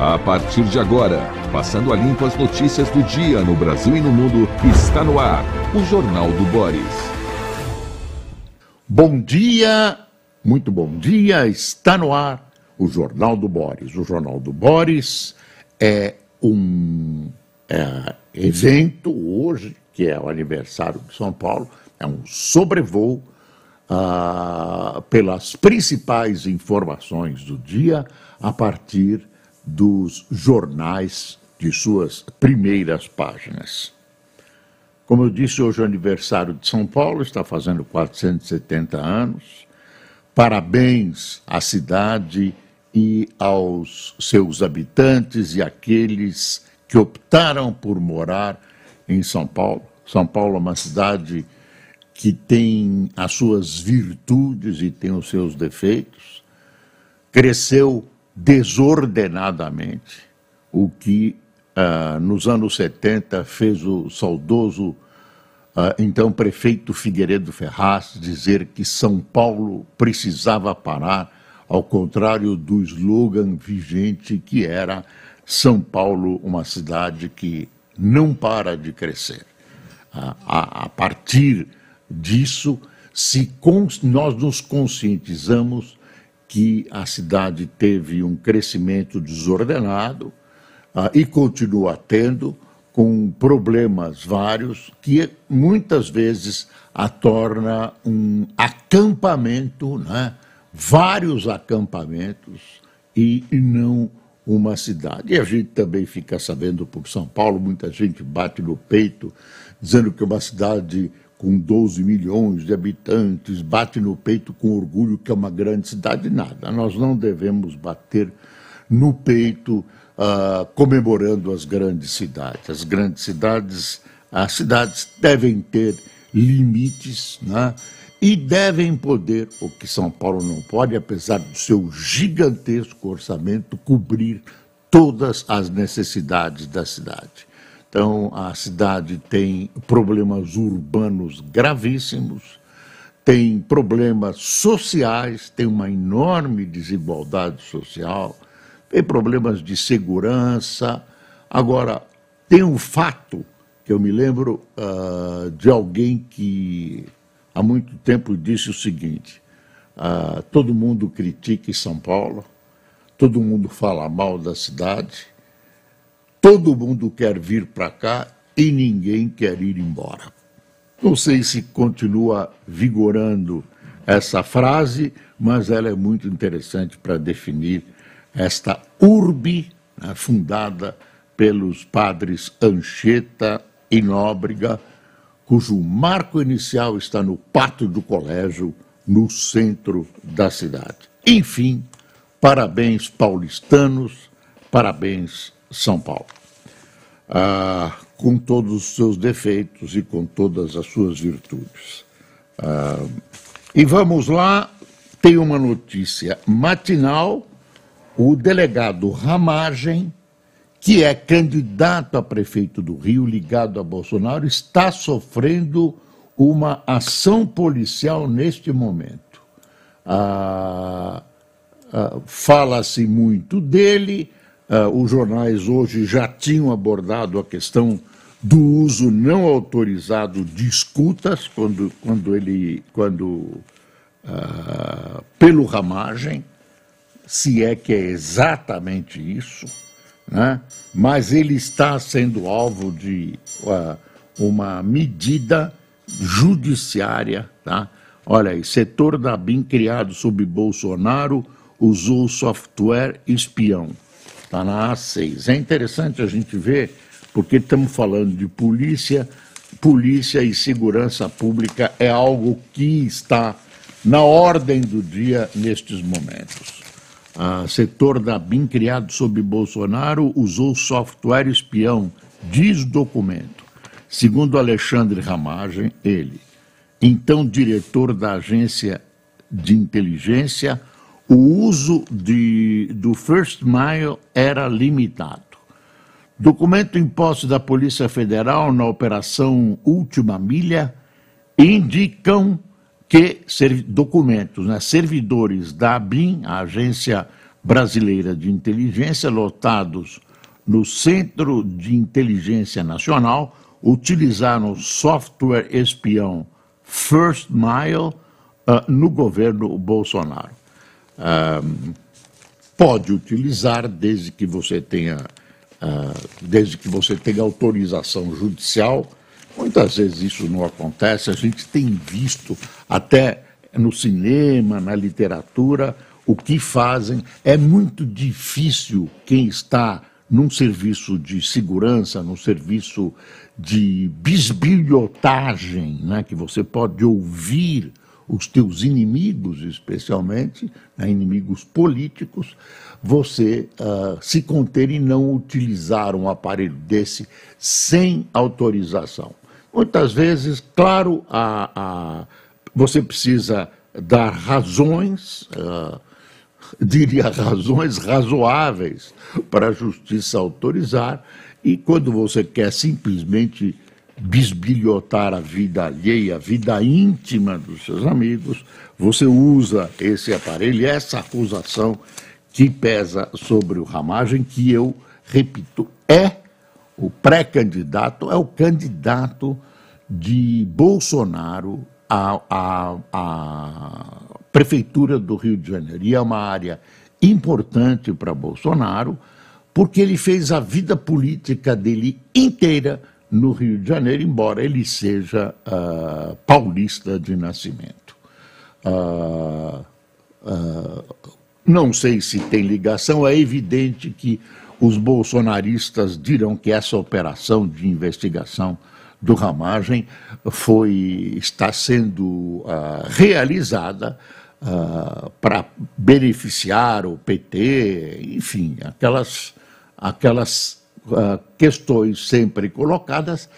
A partir de agora, passando a limpo as notícias do dia no Brasil e no mundo, está no ar o Jornal do Boris. Bom dia, muito bom dia, está no ar o Jornal do Boris. O Jornal do Boris é um é, evento hoje, que é o aniversário de São Paulo, é um sobrevoo ah, pelas principais informações do dia a partir dos jornais de suas primeiras páginas. Como eu disse, hoje é o aniversário de São Paulo, está fazendo 470 anos. Parabéns à cidade e aos seus habitantes e aqueles que optaram por morar em São Paulo. São Paulo é uma cidade que tem as suas virtudes e tem os seus defeitos. Cresceu desordenadamente, o que uh, nos anos 70 fez o saudoso uh, então prefeito Figueiredo Ferraz dizer que São Paulo precisava parar, ao contrário do slogan vigente que era São Paulo, uma cidade que não para de crescer. A, a, partir disso, se nós nos conscientizamos que a cidade teve um crescimento desordenado uh, e continua tendo, com problemas vários, que muitas vezes a torna um acampamento, né? vários acampamentos, e, e não uma cidade. E a gente também fica sabendo por São Paulo, muita gente bate no peito, dizendo que é uma cidade com 12 milhões de habitantes, bate no peito com orgulho que é uma grande cidade, nada. Nós não devemos bater no peito uh, comemorando as grandes cidades. As grandes cidades, as cidades devem ter limites, né? E devem poder, o que São Paulo não pode, apesar do seu gigantesco orçamento, cobrir todas as necessidades da cidade. Então, a cidade tem problemas urbanos gravíssimos, tem problemas sociais, tem uma enorme desigualdade social, tem problemas de segurança. Agora, tem um fato que eu me lembro uh, de alguém que há muito tempo disse o seguinte: uh, todo mundo critica São Paulo, todo mundo fala mal da cidade, Todo mundo quer vir para cá e ninguém quer ir embora. Não sei se continua vigorando essa frase, mas ela é muito interessante para definir esta urbe né, fundada pelos padres Anchieta e Nóbrega, cujo marco inicial está no pátio do colégio, no centro da cidade. Enfim, parabéns paulistanos, parabéns são Paulo. Ah, com todos os seus defeitos e com todas as suas virtudes. Ah, e vamos lá, tem uma notícia matinal: o delegado Ramagem, que é candidato a prefeito do Rio, ligado a Bolsonaro, está sofrendo uma ação policial neste momento. Ah, ah Fala-se muito dele Uh, os jornais hoje já tinham abordado a questão do uso não autorizado de escutas, quando, quando ele, quando, uh, pelo ramagem, se é que é exatamente isso, né? mas ele está sendo alvo de uh, uma medida judiciária. Tá? Olha aí, setor da BIM criado sob Bolsonaro usou software espião está na A6. É interessante a gente ver, porque estamos falando de polícia, polícia e segurança pública é algo que está na ordem do dia nestes momentos. O setor da BIM, criado sob Bolsonaro, usou software espião, diz documento. Segundo Alexandre Ramagem, ele, então diretor da agência de inteligência, o uso de, do First Mile era limitado. Documento imposto da Polícia Federal na Operação Última Milha indicam que documentos, né, servidores da ABIN, a Agência Brasileira de Inteligência, lotados no Centro de Inteligência Nacional, utilizaram software espião First Mile uh, no governo Bolsonaro. Pode utilizar desde que você tenha, uh, desde que você tenha autorização judicial. Muitas vezes isso não acontece. A gente tem visto até no cinema, na literatura, o que fazem. É muito difícil quem está num serviço de segurança, num serviço de bisbilhotagem, né, que você pode ouvir os teus inimigos, especialmente, né, inimigos políticos, você uh, se conter e não utilizar um aparelho desse sem autorização. Muitas vezes, claro, a, a, você precisa dar razões. Uh, diria, razões razoáveis para a justiça autorizar, e quando você quer simplesmente bisbilhotar a vida alheia, a vida íntima dos seus amigos, você usa esse aparelho, essa acusação que pesa sobre o Ramagem, que eu repito, é o pré-candidato, é o candidato de Bolsonaro à, à, à Prefeitura do Rio de Janeiro. E é uma área importante para Bolsonaro, porque ele fez a vida política dele inteira no Rio de Janeiro, embora ele seja uh, paulista de nascimento. Uh, uh, não sei se tem ligação, é evidente que os bolsonaristas dirão que essa operação de investigação do Ramagem foi, está sendo realizada para beneficiar o PT, enfim, aquelas, aquelas uh, questões sempre colocadas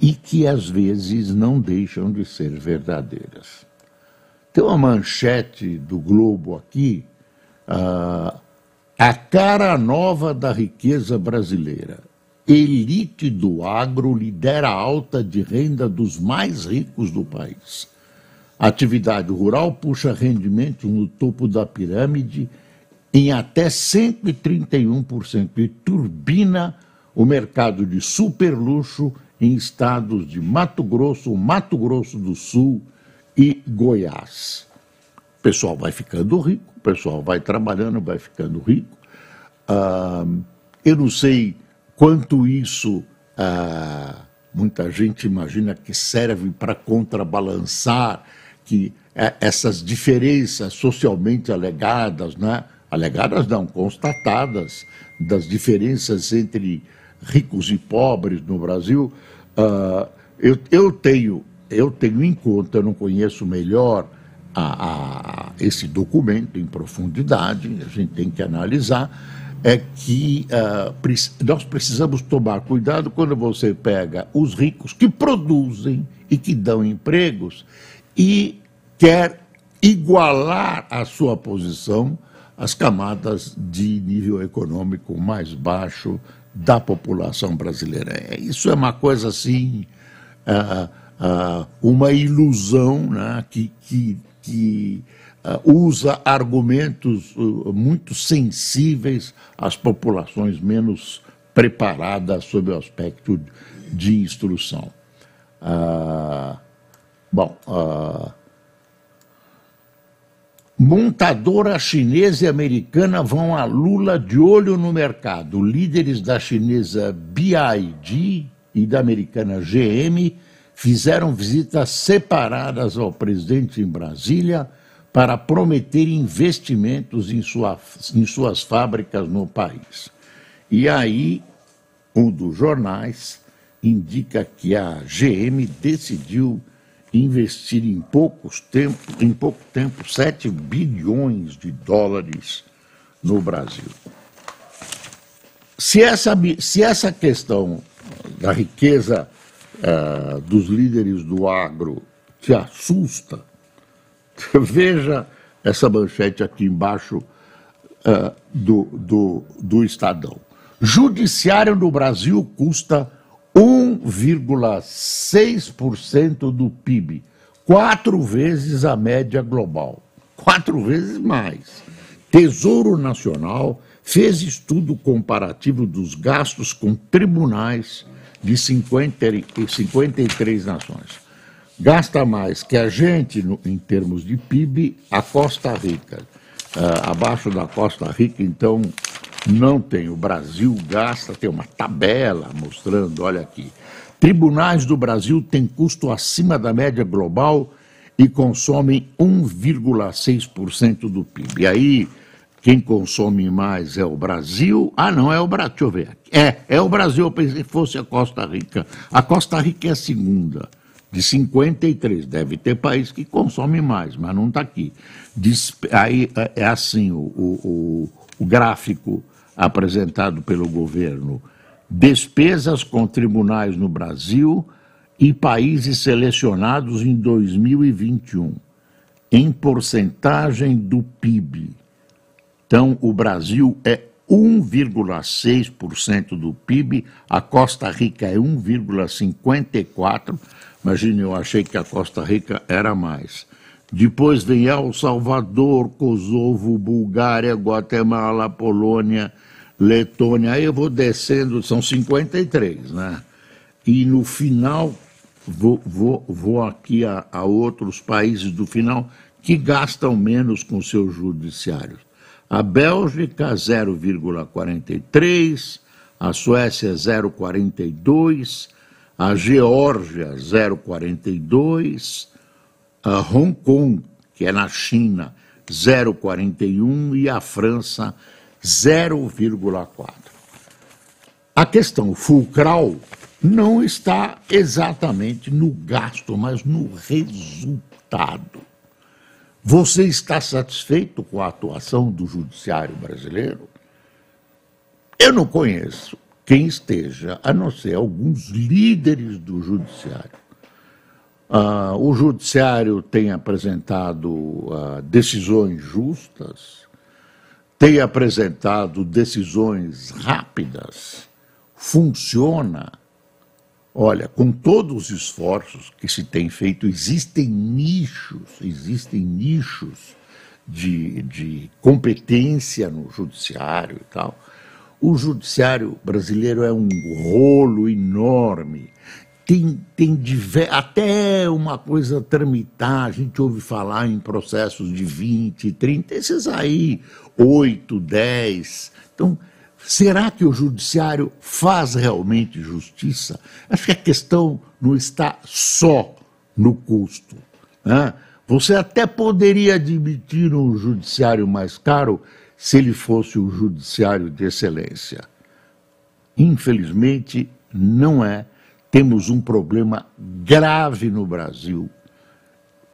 e que às vezes não deixam de ser verdadeiras. Tem uma manchete do Globo aqui, uh, a cara nova da riqueza brasileira. Elite do agro lidera a alta de renda dos mais ricos do país. Atividade rural puxa rendimentos no topo da pirâmide em até 131% e turbina o mercado de superluxo em estados de Mato Grosso, Mato Grosso do Sul e Goiás. O pessoal vai ficando rico, o pessoal vai trabalhando, vai ficando rico. Ah, eu não sei quanto isso, ah, muita gente imagina que serve para contrabalançar que é, essas diferenças socialmente alegadas, né? Alegadas não, constatadas, das diferenças entre ricos e pobres no Brasil, uh, eu, eu, tenho, eu tenho em conta, eu não conheço melhor a, a, esse documento em profundidade, a gente tem que analisar, é que uh, nós precisamos tomar cuidado quando você pega os ricos que produzem e que dão empregos e quer igualar a sua posição às camadas de nível econômico mais baixo da população brasileira. É, isso é uma coisa assim, uh, uh, uma ilusão né, que, que, que uh, usa argumentos muito sensíveis às populações menos preparadas sob o aspecto de instrução. bom, Montadora chinesa e americana vão a Lula de olho no mercado. Líderes da chinesa BID e da americana GM fizeram visitas separadas ao presidente em Brasília para prometer investimentos em, sua, em suas fábricas no país. E aí, um dos jornais indica que a GM decidiu investir em, poucos tempo, em pouco tempo 7 bilhões de dólares no Brasil. Se essa, se essa questão da riqueza uh, dos líderes do agro te assusta, veja essa manchete aqui embaixo uh, do, do, do Estadão. Judiciário no Brasil custa 1,6% do PIB, quatro vezes a média global, quatro vezes mais. Tesouro Nacional fez estudo comparativo dos gastos com tribunais de 50, 53 nações. Gasta mais que a gente, no, em termos de PIB, a Costa Rica. Uh, abaixo da Costa Rica, então, não tem. O Brasil gasta, tem uma tabela mostrando, olha aqui. Tribunais do Brasil têm custo acima da média global e consomem 1,6% do PIB. E aí quem consome mais é o Brasil. Ah, não, é o Brasil. Deixa eu ver. É, é o Brasil. Eu pensei que fosse a Costa Rica. A Costa Rica é a segunda, de 53. Deve ter país que consome mais, mas não está aqui. aí é, é assim o, o, o gráfico apresentado pelo governo. Despesas com tribunais no Brasil e países selecionados em 2021, em porcentagem do PIB. Então, o Brasil é 1,6% do PIB, a Costa Rica é 1,54%. Imagine, eu achei que a Costa Rica era mais. Depois vem El Salvador, Kosovo, Bulgária, Guatemala, Polônia, Letônia. Aí eu vou descendo, são 53, né? E no final, vou, vou, vou aqui a, a outros países do final que gastam menos com seus judiciários a Bélgica 0,43, a Suécia 0,42, a Geórgia 0,42, Hong Kong, que é na China, 0,41 e a França 0,4. A questão fulcral não está exatamente no gasto, mas no resultado. Você está satisfeito com a atuação do judiciário brasileiro? Eu não conheço quem esteja, a não ser alguns líderes do judiciário. Ah, o judiciário tem apresentado ah, decisões justas, tem apresentado decisões rápidas, funciona Olha, com todos os esforços que se tem feito, existem nichos, existem nichos de, de competência no judiciário e tal. O judiciário brasileiro é um rolo enorme. Tem, tem diver... até uma coisa tramitar, a gente ouve falar em processos de 20, 30, esses aí, 8, 10. Então, Será que o judiciário faz realmente justiça? Acho que a questão não está só no custo. Né? Você até poderia admitir um judiciário mais caro se ele fosse um judiciário de excelência. Infelizmente, não é. Temos um problema grave no Brasil,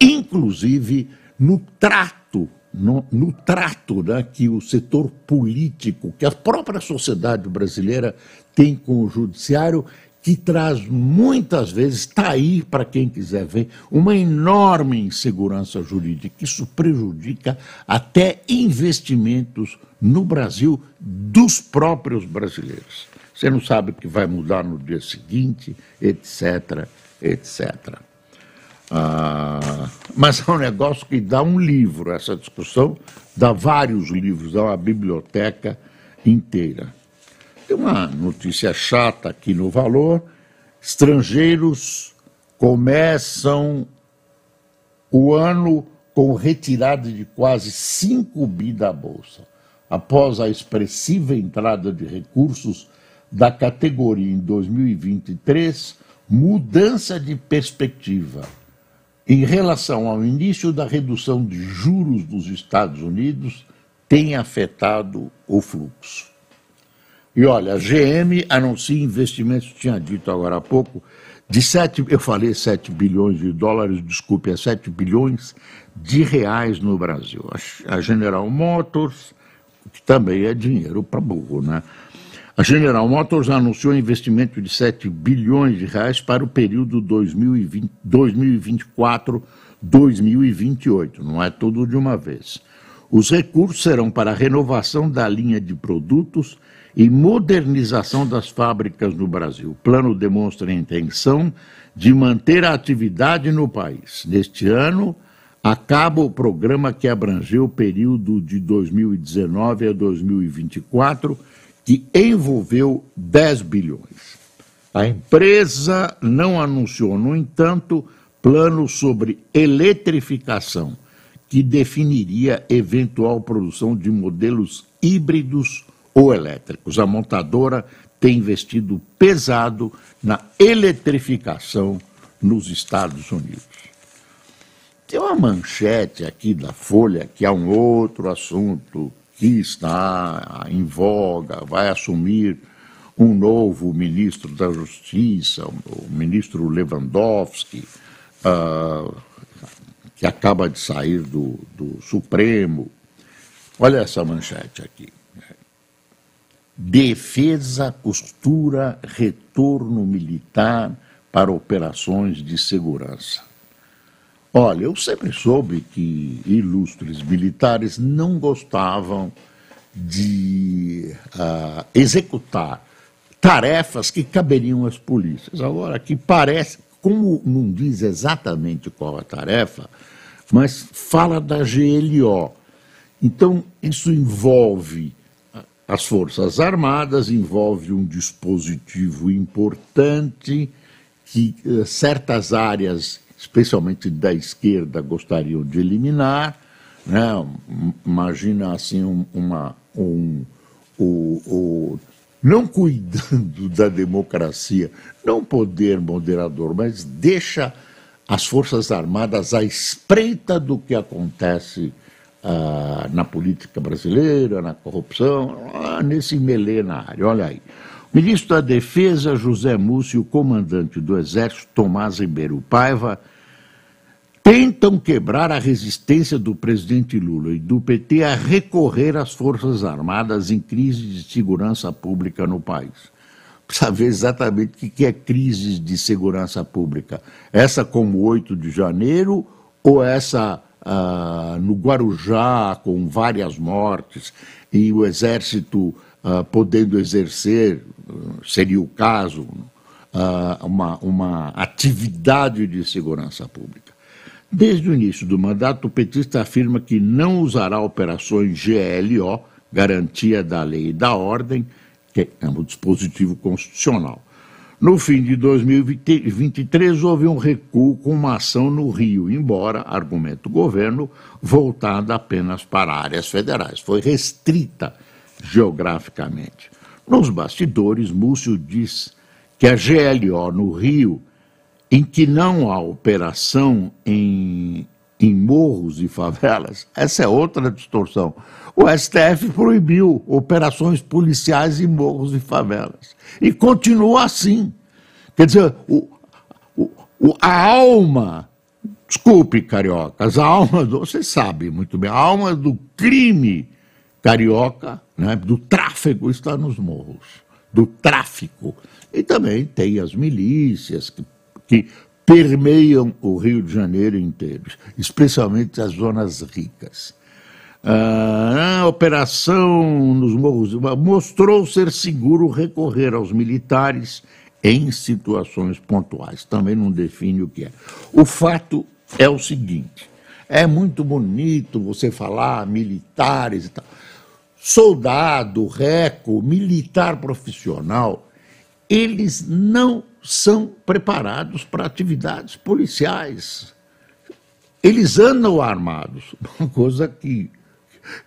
inclusive no trato no, no trato né, que o setor político, que a própria sociedade brasileira tem com o judiciário, que traz muitas vezes, está aí para quem quiser ver, uma enorme insegurança jurídica. Isso prejudica até investimentos no Brasil dos próprios brasileiros. Você não sabe o que vai mudar no dia seguinte, etc, etc. Ah, mas é um negócio que dá um livro, essa discussão, dá vários livros, dá uma biblioteca inteira. Tem uma notícia chata aqui no Valor: estrangeiros começam o ano com retirada de quase 5 bi da Bolsa, após a expressiva entrada de recursos da categoria em 2023, mudança de perspectiva em relação ao início da redução de juros dos Estados Unidos, tem afetado o fluxo. E olha, a GM anuncia investimentos, tinha dito agora há pouco, de 7, eu falei 7 bilhões de dólares, desculpe, é 7 bilhões de reais no Brasil. A General Motors, que também é dinheiro para burro, né? A General Motors anunciou investimento de 7 bilhões de reais para o período 2024-2028, não é tudo de uma vez. Os recursos serão para a renovação da linha de produtos e modernização das fábricas no Brasil. O plano demonstra a intenção de manter a atividade no país. Neste ano, acaba o programa que abrangeu o período de 2019 a 2024, que envolveu 10 bilhões. A empresa não anunciou, no entanto, plano sobre eletrificação, que definiria eventual produção de modelos híbridos ou elétricos. A montadora tem investido pesado na eletrificação nos Estados Unidos. Tem uma manchete aqui da Folha que é um outro assunto que está em voga, vai assumir um novo ministro da Justiça, o ministro Lewandowski, uh, que acaba de sair do, do Supremo. Olha essa manchete aqui. Defesa costura retorno militar para operações de segurança. Olha, eu sempre soube que ilustres militares não gostavam de uh, executar tarefas que caberiam às polícias. Agora, que parece, como não diz exatamente qual a tarefa, mas fala da GLO. Então, isso envolve as Forças Armadas, envolve um dispositivo importante que uh, certas áreas, especialmente da esquerda, gostariam de eliminar. Né? Imagina assim um, uma, um, o, o, não cuidando da democracia, não poder moderador, mas deixa as Forças Armadas à espreita do que acontece ah, na política brasileira, na corrupção, ah, nesse milenário. Olha aí. Ministro da Defesa, José Múcio, e o comandante do Exército, Tomás Ribeiro Paiva, tentam quebrar a resistência do presidente Lula e do PT a recorrer às Forças Armadas em crise de segurança pública no país. Precisa ver exatamente o que é crise de segurança pública. Essa como 8 de janeiro ou essa ah, no Guarujá, com várias mortes, e o Exército ah, podendo exercer, seria o caso, ah, uma, uma atividade de segurança pública. Desde o início do mandato, o petista afirma que não usará operações GLO, garantia da lei e da ordem, que é um dispositivo constitucional. No fim de 2023, houve um recuo com uma ação no Rio, embora, argumento o governo, voltada apenas para áreas federais. Foi restrita geograficamente. Nos bastidores, Múcio diz que a GLO no Rio em que não há operação em, em morros e favelas, essa é outra distorção. O STF proibiu operações policiais em morros e favelas. E continua assim. Quer dizer, o, o, a alma, desculpe, cariocas, a alma, do, você sabe muito bem, a alma do crime carioca, né, do tráfego, está nos morros. Do tráfico. E também tem as milícias que que permeiam o Rio de Janeiro inteiro, especialmente as zonas ricas. Ah, a operação nos morros mostrou ser seguro recorrer aos militares em situações pontuais. Também não define o que é. O fato é o seguinte: é muito bonito você falar militares e tal. Soldado, reco, militar profissional, eles não são preparados para atividades policiais. Eles andam armados, uma coisa que,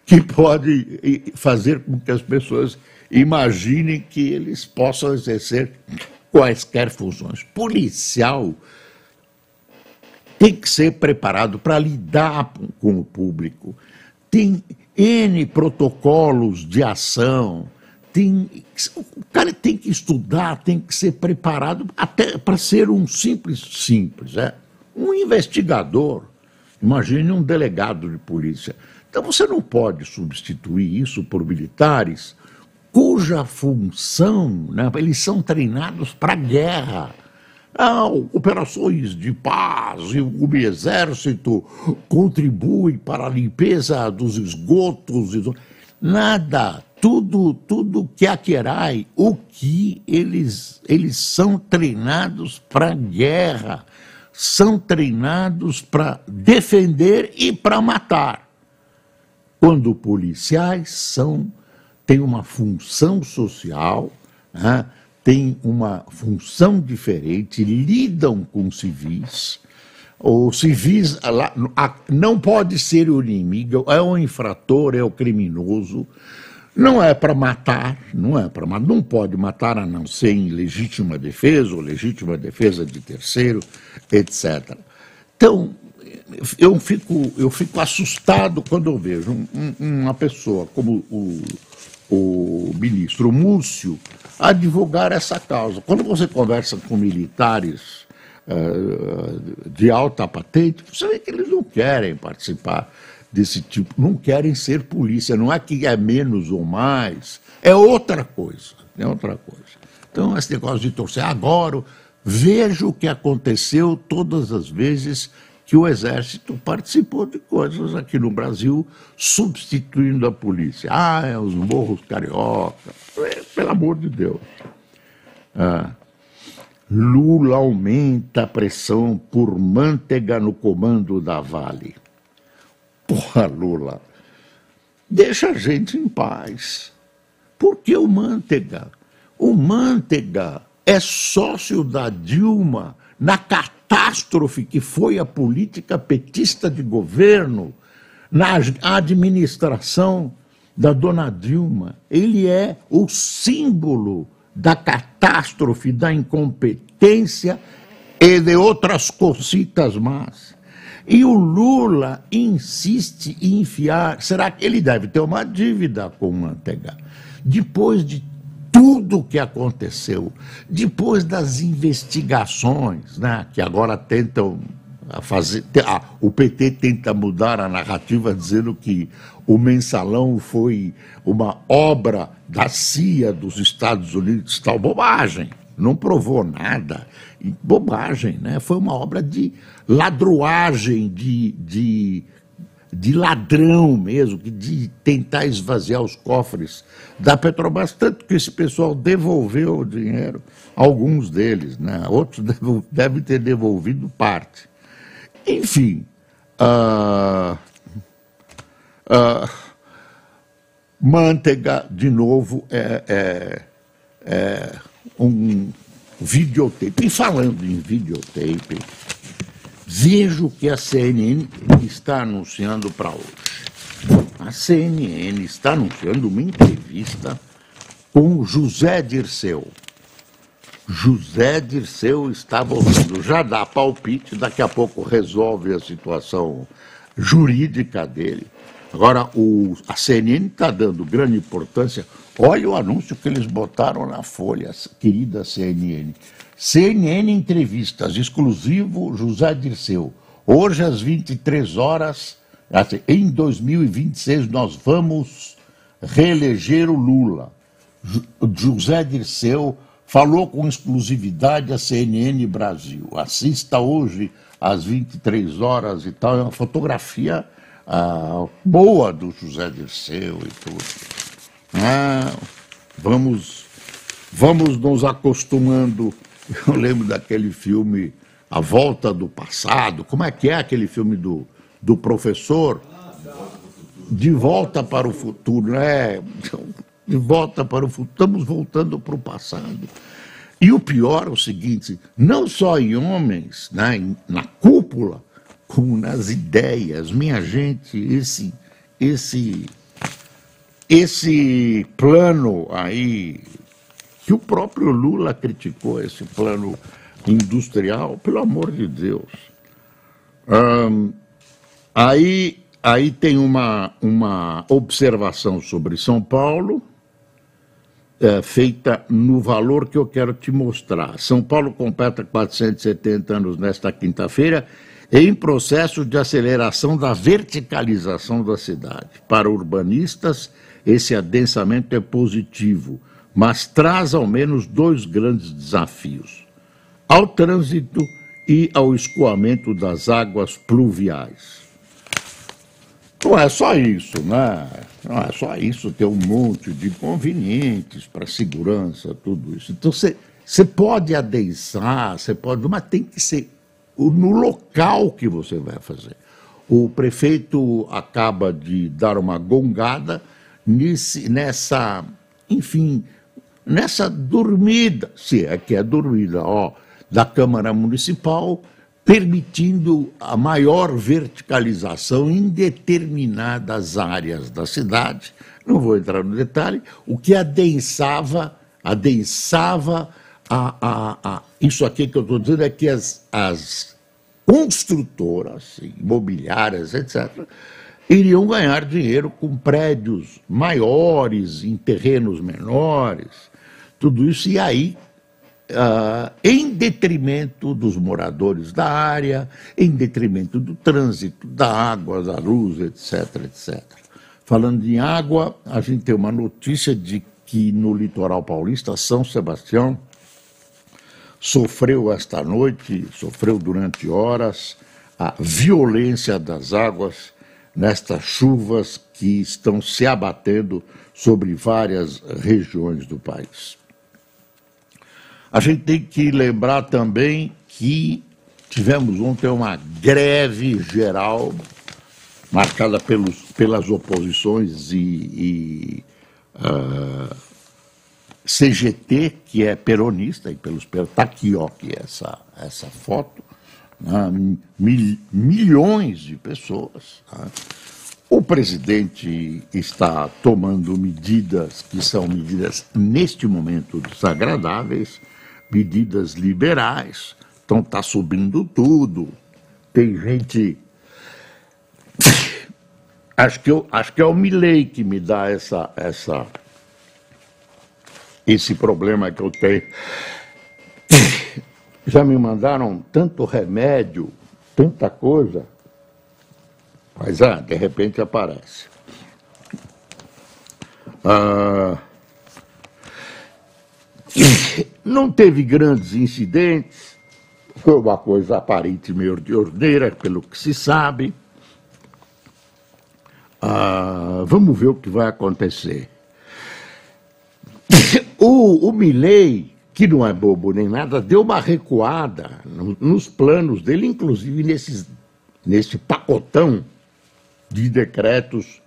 que pode fazer com que as pessoas imaginem que eles possam exercer quaisquer funções. Policial tem que ser preparado para lidar com o público. Tem N protocolos de ação, tem, o cara tem que estudar, tem que ser preparado até para ser um simples, simples, é, um investigador. Imagine um delegado de polícia. Então você não pode substituir isso por militares cuja função, né, eles são treinados para guerra. Não, operações de paz e o exército contribui para a limpeza dos esgotos. Nada tudo, tudo que aquerai, o que eles, eles são treinados para guerra. são treinados para defender e para matar. Quando policiais são têm uma função social, né, têm uma função diferente, lidam com civis. O civis não pode ser o inimigo, é o infrator, é o criminoso. Não é para matar, não é para matar, não pode matar a não ser em legítima defesa ou legítima defesa de terceiro, etc. Então, eu fico, eu fico assustado quando eu vejo um, uma pessoa como o, o ministro Múcio advogar essa causa. Quando você conversa com militares uh, de alta patente, você vê que eles não querem participar desse tipo, não querem ser polícia. Não é que é menos ou mais, é outra coisa. É outra coisa. Então, esse negócio de torcer agora, veja o que aconteceu todas as vezes que o Exército participou de coisas aqui no Brasil, substituindo a polícia. Ah, é os morros carioca. Pelo amor de Deus. Ah. Lula aumenta a pressão por manteiga no comando da Vale. Porra, Lula, deixa a gente em paz. Por que o Manteiga? O Manteiga é sócio da Dilma na catástrofe que foi a política petista de governo, na administração da dona Dilma. Ele é o símbolo da catástrofe, da incompetência e de outras cositas más. E o Lula insiste em enfiar. Será que ele deve ter uma dívida com o Manteiga? Depois de tudo que aconteceu, depois das investigações, né, que agora tentam fazer. Ah, o PT tenta mudar a narrativa dizendo que o mensalão foi uma obra da CIA dos Estados Unidos, tal bobagem não provou nada. E bobagem, né? Foi uma obra de ladroagem, de, de, de ladrão mesmo, de tentar esvaziar os cofres da Petrobras, tanto que esse pessoal devolveu o dinheiro, alguns deles, né? outros devem ter devolvido parte. Enfim, uh, uh, Manteiga, de novo, é, é, é um videotape. E falando em videotape, vejo que a CNN está anunciando para hoje. A CNN está anunciando uma entrevista com José Dirceu. José Dirceu está voltando. Já dá palpite, daqui a pouco resolve a situação jurídica dele. Agora, o, a CNN está dando grande importância. Olha o anúncio que eles botaram na Folha, querida CNN. CNN Entrevistas, exclusivo José Dirceu. Hoje, às 23 horas, assim, em 2026, nós vamos reeleger o Lula. José Dirceu falou com exclusividade a CNN Brasil. Assista hoje às 23 horas e tal. É uma fotografia ah, boa do José Dirceu e tudo. Ah, vamos, vamos nos acostumando. Eu lembro daquele filme A Volta do Passado. Como é que é aquele filme do, do professor? De volta para o futuro, né? De volta para o futuro. Estamos voltando para o passado. E o pior é o seguinte: não só em homens, né, na cúpula, como nas ideias. Minha gente, esse, esse, esse plano aí, que o próprio Lula criticou, esse plano industrial, pelo amor de Deus. Aí, aí tem uma, uma observação sobre São Paulo, é, feita no valor que eu quero te mostrar. São Paulo completa 470 anos nesta quinta-feira em processo de aceleração da verticalização da cidade. Para urbanistas, esse adensamento é positivo, mas traz ao menos dois grandes desafios: ao trânsito e ao escoamento das águas pluviais. Não é só isso, né? Não é só isso, tem um monte de inconvenientes para segurança, tudo isso. Então você pode adensar, você pode, mas tem que ser no local que você vai fazer. O prefeito acaba de dar uma gongada nesse, nessa, enfim, nessa dormida, se é que é dormida, ó, da Câmara Municipal, permitindo a maior verticalização em determinadas áreas da cidade. Não vou entrar no detalhe, o que adensava, adensava a, a, a isso aqui que eu estou dizendo é que as, as construtoras imobiliárias, etc., iriam ganhar dinheiro com prédios maiores, em terrenos menores, tudo isso, e aí Uh, em detrimento dos moradores da área, em detrimento do trânsito, da água, da luz, etc, etc. Falando em água, a gente tem uma notícia de que no litoral paulista, São Sebastião sofreu esta noite, sofreu durante horas, a violência das águas nestas chuvas que estão se abatendo sobre várias regiões do país. A gente tem que lembrar também que tivemos ontem uma greve geral marcada pelos, pelas oposições e, e uh, CGT, que é peronista, e pelos está aqui, ó, aqui essa, essa foto, né, mil, milhões de pessoas. Né. O presidente está tomando medidas que são medidas, neste momento, desagradáveis, medidas liberais, então está subindo tudo. Tem gente. acho, que eu, acho que é o Milley que me dá essa, essa, esse problema que eu tenho. Já me mandaram tanto remédio, tanta coisa, mas ah, de repente aparece. Ah, não teve grandes incidentes, foi uma coisa aparente meio de ordeira, pelo que se sabe. Ah, vamos ver o que vai acontecer. O, Milley, que não é bobo nem nada, deu uma recuada no, nos planos dele, inclusive nesses, nesse pacotão de decretos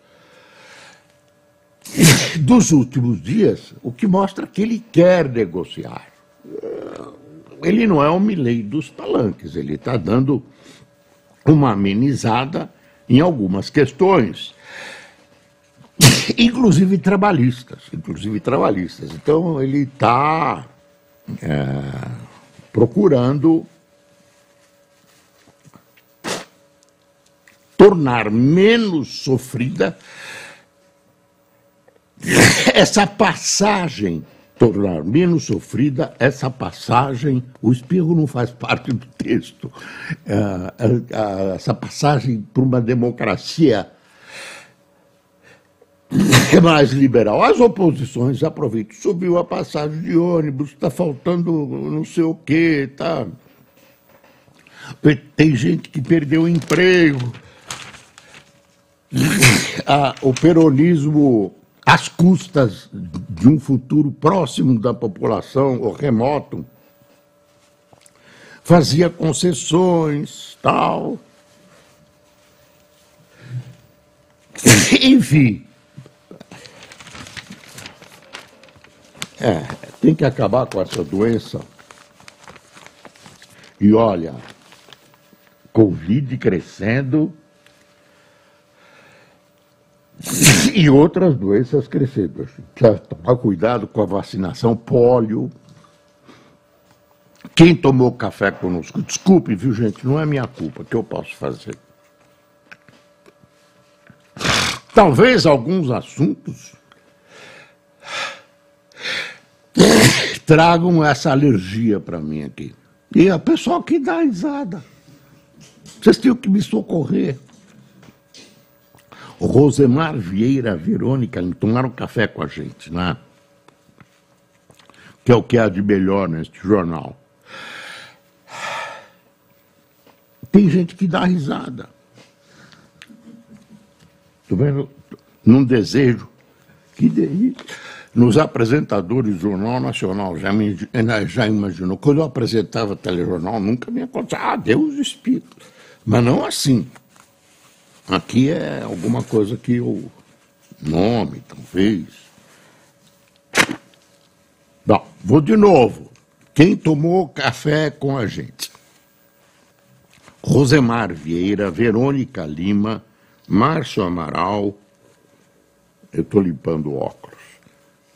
dos últimos dias, o que mostra que ele quer negociar. Ele não é o Milley dos palanques, ele está dando uma amenizada em algumas questões, inclusive trabalhistas, inclusive trabalhistas. Então ele está é, procurando tornar menos sofrida essa passagem tornar menos sofrida essa passagem, o espirro não faz parte do texto, é, essa passagem para uma democracia mais liberal. As oposições aproveitam, subiu a passagem de ônibus, está faltando não sei o quê, tá. Tem gente que perdeu o emprego. Ah, o peronismo às custas de um futuro próximo da população ou remoto, fazia concessões, tal. Enfim. É, tem que acabar com essa doença. E olha, Covid crescendo e outras doenças crescendo. Tomar cuidado com a vacinação, pólio. Quem tomou café conosco, desculpe, viu, gente, não é minha culpa, que eu posso fazer. Talvez alguns assuntos tragam essa alergia para mim aqui. E a pessoa que dá risada. Vocês tinham que me socorrer. Rosemar Vieira Verônica tomaram café com a gente, né? Que é o que há de melhor neste jornal. Tem gente que dá risada. Estou vendo? Num desejo. Que delícia. Nos apresentadores do Jornal Nacional. Já, me, já imaginou? Quando eu apresentava telejornal, nunca me aconteceu. Ah, Deus Espírito. Mas não assim. Aqui é alguma coisa que eu. Nome, talvez. Bom, vou de novo. Quem tomou café com a gente? Rosemar Vieira, Verônica Lima, Márcio Amaral. Eu estou limpando o óculos.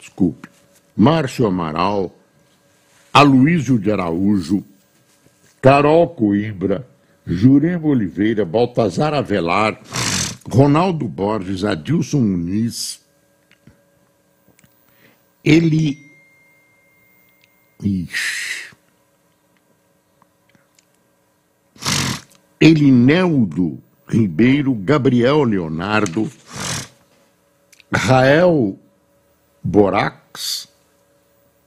Desculpe. Márcio Amaral, Aloísio de Araújo, Carol Coimbra, Jurema Oliveira, Baltazar Avelar, Ronaldo Borges, Adilson Muniz, ele. Ixi. Elineldo Ribeiro, Gabriel Leonardo, Rael Borax,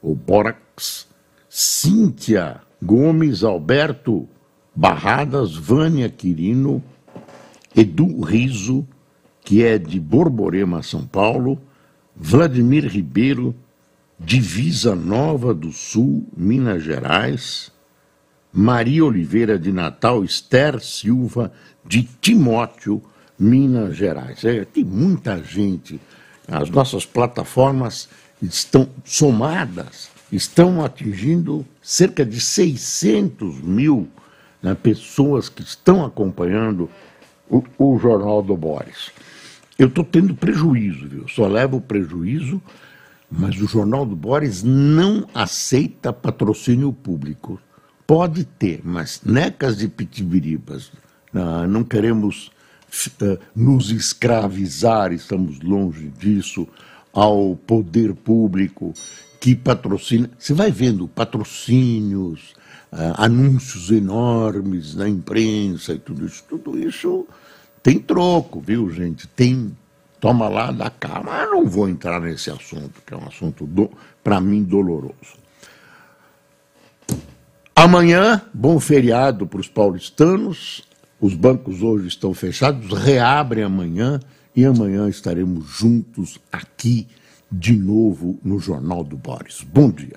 ou Borax, Cíntia Gomes, Alberto Barradas, Vânia Quirino, Edu Riso, que é de Borborema, São Paulo, Vladimir Ribeiro, Divisa Nova do Sul, Minas Gerais, Maria Oliveira de Natal, Esther Silva, de Timóteo, Minas Gerais. É, tem muita gente. As nossas plataformas estão somadas, estão atingindo cerca de 600 mil né, pessoas que estão acompanhando o, o Jornal do Boris. Eu estou tendo prejuízo, viu? Só levo prejuízo, mas o Jornal do Boris não aceita patrocínio público. Pode ter, mas necas de pitibiribas. Não, não queremos nos escravizar, estamos longe disso, ao poder público que patrocina. Você vai vendo patrocínios, uh, anúncios enormes na imprensa e tudo isso. Tudo isso tem troco, viu, gente? Tem. Toma lá, dá cá. Mas não vou entrar nesse assunto, que é um assunto, para mim, doloroso. Amanhã, bom feriado para os paulistanos. Os bancos hoje estão fechados, reabrem amanhã e amanhã estaremos juntos aqui de novo no Jornal do Boris. Bom dia.